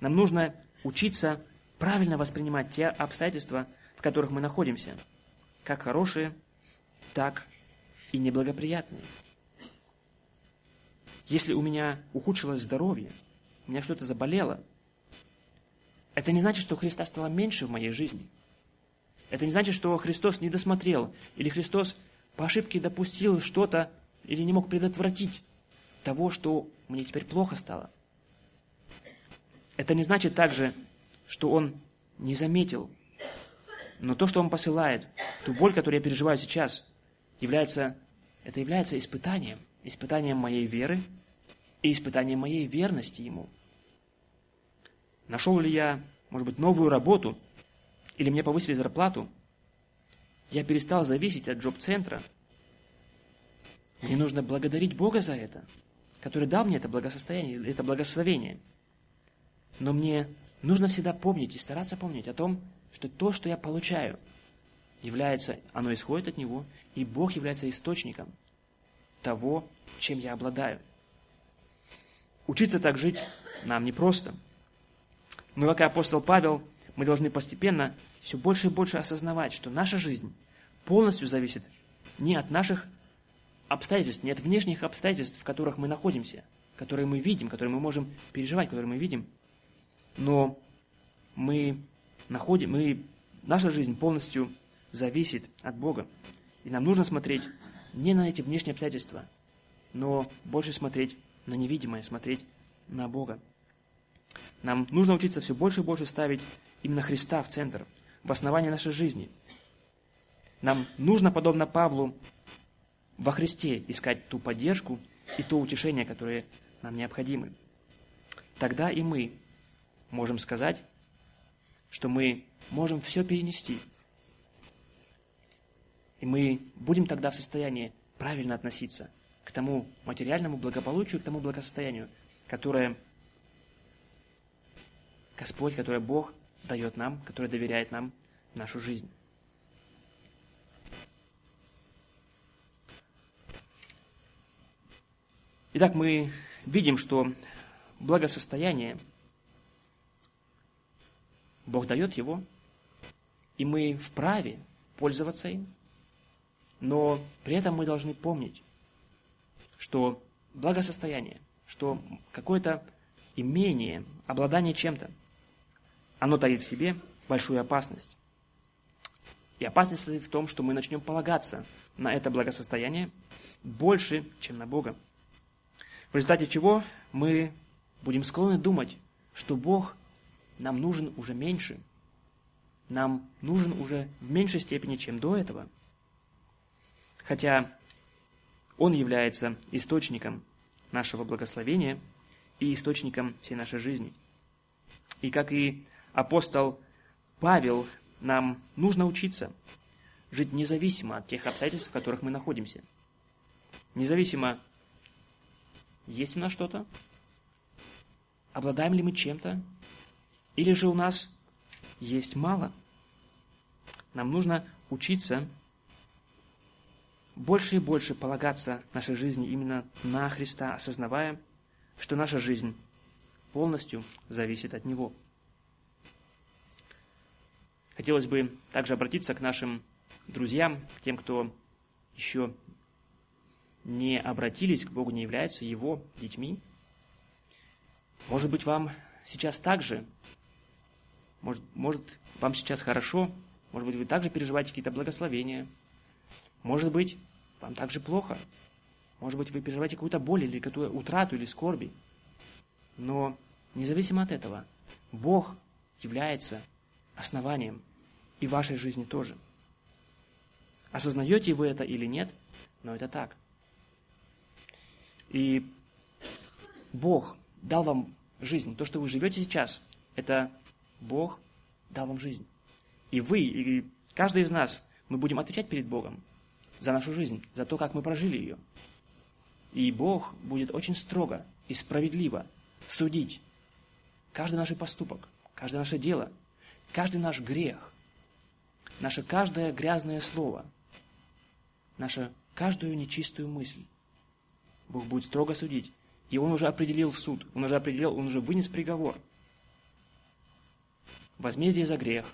Нам нужно учиться правильно воспринимать те обстоятельства, в которых мы находимся, как хорошие, так и неблагоприятные. Если у меня ухудшилось здоровье, у меня что-то заболело, это не значит, что Христа стало меньше в моей жизни. Это не значит, что Христос не досмотрел, или Христос по ошибке допустил что-то, или не мог предотвратить того, что мне теперь плохо стало. Это не значит также, что Он не заметил. Но то, что Он посылает, ту боль, которую я переживаю сейчас, является, это является испытанием. Испытанием моей веры и испытанием моей верности Ему. Нашел ли я, может быть, новую работу, или мне повысили зарплату, я перестал зависеть от джоб-центра. Мне нужно благодарить Бога за это, который дал мне это благосостояние, это благословение. Но мне нужно всегда помнить и стараться помнить о том, что то, что я получаю, является, оно исходит от Него, и Бог является источником того, чем я обладаю. Учиться так жить нам непросто. Но как и апостол Павел, мы должны постепенно все больше и больше осознавать, что наша жизнь полностью зависит не от наших обстоятельств, не от внешних обстоятельств, в которых мы находимся, которые мы видим, которые мы можем переживать, которые мы видим, но мы находим, мы, наша жизнь полностью зависит от Бога. И нам нужно смотреть не на эти внешние обстоятельства, но больше смотреть на невидимое, смотреть на Бога. Нам нужно учиться все больше и больше ставить именно Христа в центр, в основании нашей жизни. Нам нужно, подобно Павлу, во Христе искать ту поддержку и то утешение, которые нам необходимы. Тогда и мы можем сказать, что мы можем все перенести. И мы будем тогда в состоянии правильно относиться к тому материальному благополучию, к тому благосостоянию, которое Господь, которое Бог дает нам, которое доверяет нам нашу жизнь. Итак, мы видим, что благосостояние Бог дает его, и мы вправе пользоваться им, но при этом мы должны помнить, что благосостояние, что какое-то имение, обладание чем-то, оно таит в себе большую опасность. И опасность состоит в том, что мы начнем полагаться на это благосостояние больше, чем на Бога. В результате чего мы будем склонны думать, что Бог нам нужен уже меньше. Нам нужен уже в меньшей степени, чем до этого. Хотя Он является источником нашего благословения и источником всей нашей жизни. И как и апостол Павел, нам нужно учиться жить независимо от тех обстоятельств, в которых мы находимся. Независимо, есть у нас что-то, обладаем ли мы чем-то, или же у нас есть мало. Нам нужно учиться больше и больше полагаться нашей жизни именно на Христа, осознавая, что наша жизнь полностью зависит от Него. Хотелось бы также обратиться к нашим друзьям, к тем, кто еще не обратились к Богу, не являются Его детьми. Может быть, вам сейчас также может, может, вам сейчас хорошо, может быть, вы также переживаете какие-то благословения. Может быть, вам также плохо. Может быть, вы переживаете какую-то боль или какую-то утрату или скорби. Но независимо от этого, Бог является основанием и вашей жизни тоже. Осознаете вы это или нет, но это так. И Бог дал вам жизнь. То, что вы живете сейчас, это Бог дал вам жизнь. И вы, и каждый из нас, мы будем отвечать перед Богом за нашу жизнь, за то, как мы прожили ее. И Бог будет очень строго и справедливо судить каждый наш поступок, каждое наше дело, каждый наш грех, наше каждое грязное слово, нашу каждую нечистую мысль. Бог будет строго судить. И Он уже определил в суд, Он уже определил, Он уже вынес приговор – возмездие за грех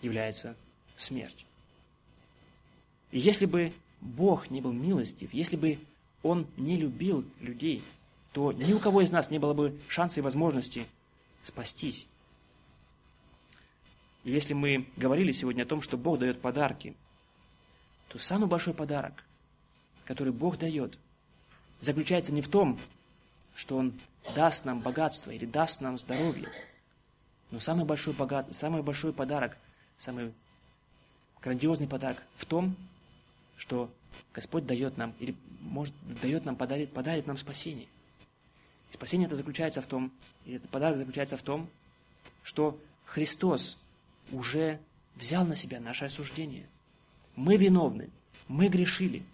является смерть. И если бы Бог не был милостив, если бы Он не любил людей, то ни у кого из нас не было бы шанса и возможности спастись. И если мы говорили сегодня о том, что Бог дает подарки, то самый большой подарок, который Бог дает, заключается не в том, что Он даст нам богатство или даст нам здоровье, но самый большой, богат, самый большой подарок, самый грандиозный подарок в том, что Господь дает нам, или может, дает нам, подарит, подарит нам спасение. И спасение это заключается в том, и этот подарок заключается в том, что Христос уже взял на себя наше осуждение. Мы виновны, мы грешили,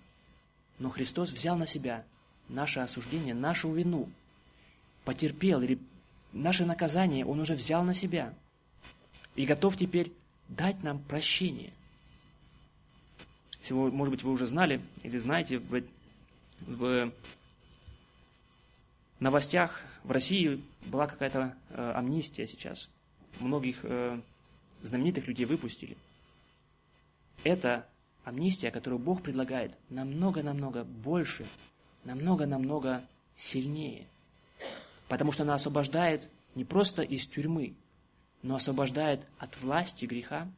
но Христос взял на себя наше осуждение, нашу вину, потерпел, или наше наказание Он уже взял на себя и готов теперь дать нам прощение. Всего, может быть, вы уже знали или знаете, в, в новостях в России была какая-то э, амнистия сейчас. Многих э, знаменитых людей выпустили. Это амнистия, которую Бог предлагает, намного-намного больше, намного-намного сильнее. Потому что она освобождает не просто из тюрьмы, но освобождает от власти греха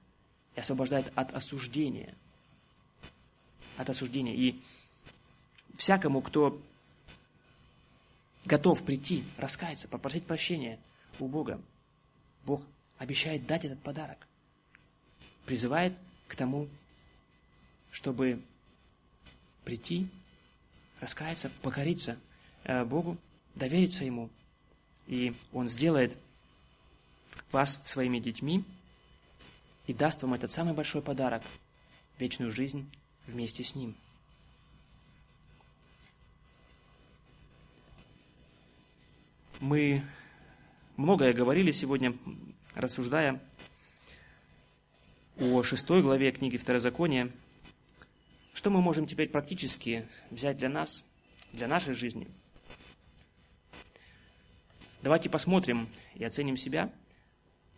и освобождает от осуждения. От осуждения. И всякому, кто готов прийти, раскаяться, попросить прощения у Бога, Бог обещает дать этот подарок. Призывает к тому, чтобы прийти, раскаяться, покориться э, Богу, довериться Ему. И Он сделает вас своими детьми и даст вам этот самый большой подарок – вечную жизнь вместе с Ним. Мы многое говорили сегодня рассуждая о шестой главе книги Второзакония, что мы можем теперь практически взять для нас, для нашей жизни? Давайте посмотрим и оценим себя,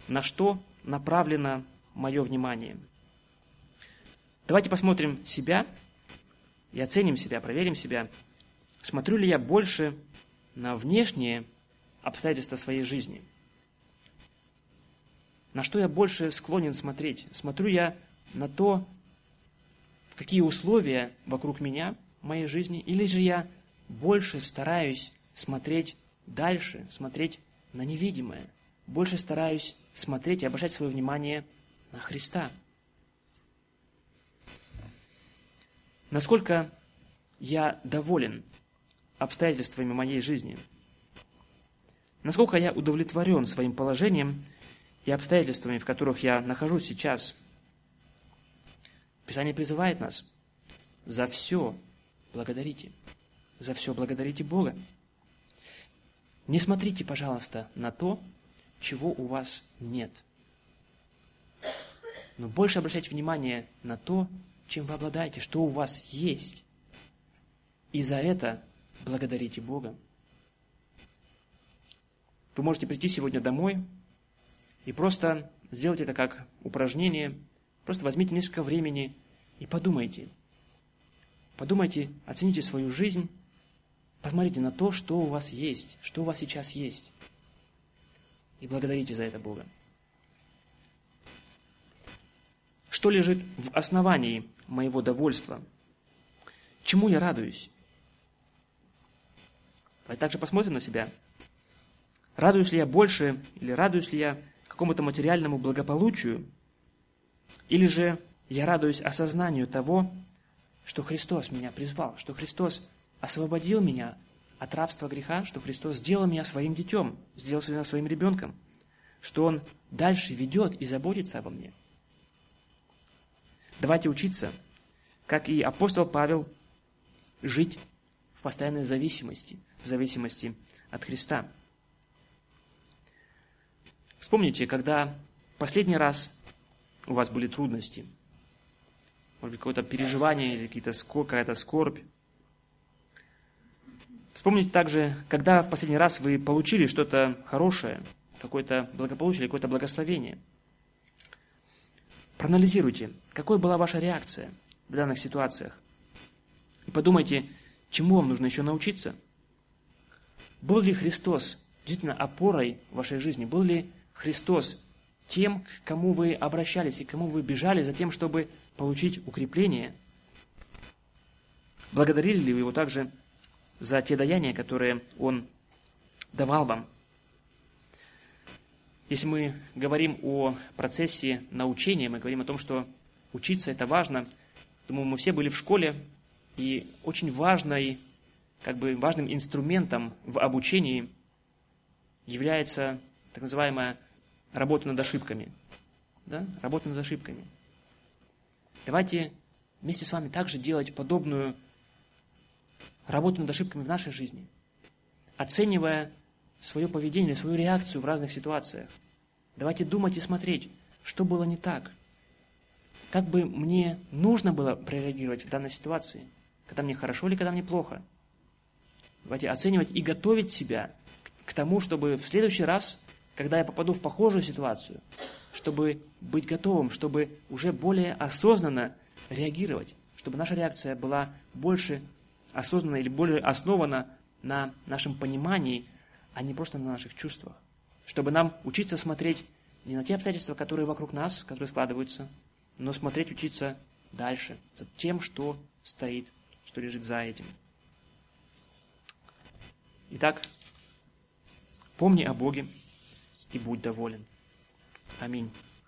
на что направлено мое внимание. Давайте посмотрим себя и оценим себя, проверим себя. Смотрю ли я больше на внешние обстоятельства своей жизни – на что я больше склонен смотреть? Смотрю я на то, какие условия вокруг меня, в моей жизни, или же я больше стараюсь смотреть дальше, смотреть на невидимое, больше стараюсь смотреть и обращать свое внимание на Христа. Насколько я доволен обстоятельствами моей жизни? Насколько я удовлетворен своим положением и обстоятельствами, в которых я нахожусь сейчас. Писание призывает нас за все благодарите. За все благодарите Бога. Не смотрите, пожалуйста, на то, чего у вас нет. Но больше обращайте внимание на то, чем вы обладаете, что у вас есть. И за это благодарите Бога. Вы можете прийти сегодня домой и просто сделайте это как упражнение. Просто возьмите несколько времени и подумайте. Подумайте, оцените свою жизнь, посмотрите на то, что у вас есть, что у вас сейчас есть. И благодарите за это Бога. Что лежит в основании моего довольства? Чему я радуюсь? Давайте также посмотрим на себя. Радуюсь ли я больше или радуюсь ли я какому-то материальному благополучию, или же я радуюсь осознанию того, что Христос меня призвал, что Христос освободил меня от рабства греха, что Христос сделал меня своим детем, сделал меня своим ребенком, что Он дальше ведет и заботится обо мне. Давайте учиться, как и апостол Павел, жить в постоянной зависимости, в зависимости от Христа – Вспомните, когда последний раз у вас были трудности, может быть, какое-то переживание или какая-то скорбь. Вспомните также, когда в последний раз вы получили что-то хорошее, какое-то благополучие, какое-то благословение. Проанализируйте, какой была ваша реакция в данных ситуациях. И подумайте, чему вам нужно еще научиться. Был ли Христос действительно опорой в вашей жизни? Был ли Христос тем, к кому вы обращались и к кому вы бежали за тем, чтобы получить укрепление? Благодарили ли вы его также за те даяния, которые он давал вам? Если мы говорим о процессе научения, мы говорим о том, что учиться это важно. Думаю, мы все были в школе, и очень важной, как бы важным инструментом в обучении является так называемая работа над ошибками. Да? Работа над ошибками. Давайте вместе с вами также делать подобную работу над ошибками в нашей жизни, оценивая свое поведение, свою реакцию в разных ситуациях. Давайте думать и смотреть, что было не так. Как бы мне нужно было прореагировать в данной ситуации, когда мне хорошо или когда мне плохо. Давайте оценивать и готовить себя к тому, чтобы в следующий раз, когда я попаду в похожую ситуацию, чтобы быть готовым, чтобы уже более осознанно реагировать, чтобы наша реакция была больше осознанна или более основана на нашем понимании, а не просто на наших чувствах чтобы нам учиться смотреть не на те обстоятельства, которые вокруг нас, которые складываются, но смотреть, учиться дальше, за тем, что стоит, что лежит за этим. Итак, помни о Боге и будь доволен. Аминь.